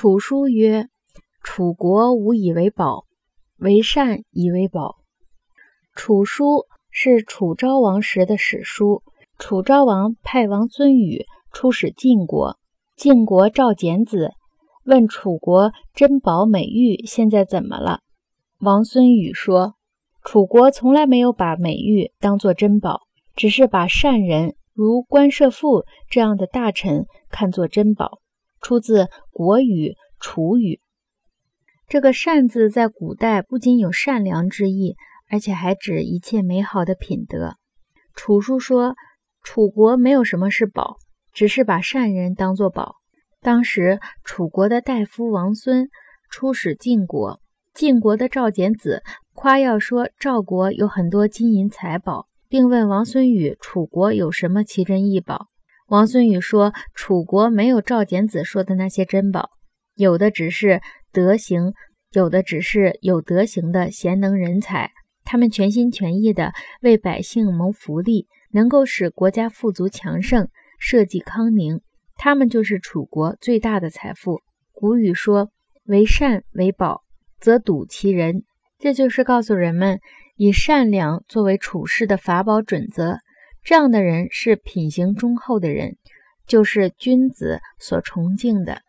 楚书曰：“楚国无以为宝，为善以为宝。”楚书是楚昭王时的史书。楚昭王派王孙羽出使晋国，晋国赵简子问楚国珍宝美玉现在怎么了？王孙羽说：“楚国从来没有把美玉当作珍宝，只是把善人如关涉父这样的大臣看作珍宝。”出自《国语·楚语》。这个“善”字在古代不仅有善良之意，而且还指一切美好的品德。楚书说，楚国没有什么是宝，只是把善人当作宝。当时楚国的大夫王孙出使晋国，晋国的赵简子夸耀说赵国有很多金银财宝，并问王孙宇楚国有什么奇珍异宝。王孙宇说：“楚国没有赵简子说的那些珍宝，有的只是德行，有的只是有德行的贤能人才。他们全心全意地为百姓谋福利，能够使国家富足强盛，社稷康宁。他们就是楚国最大的财富。”古语说：“为善为宝，则笃其人。”这就是告诉人们，以善良作为处事的法宝准则。这样的人是品行忠厚的人，就是君子所崇敬的。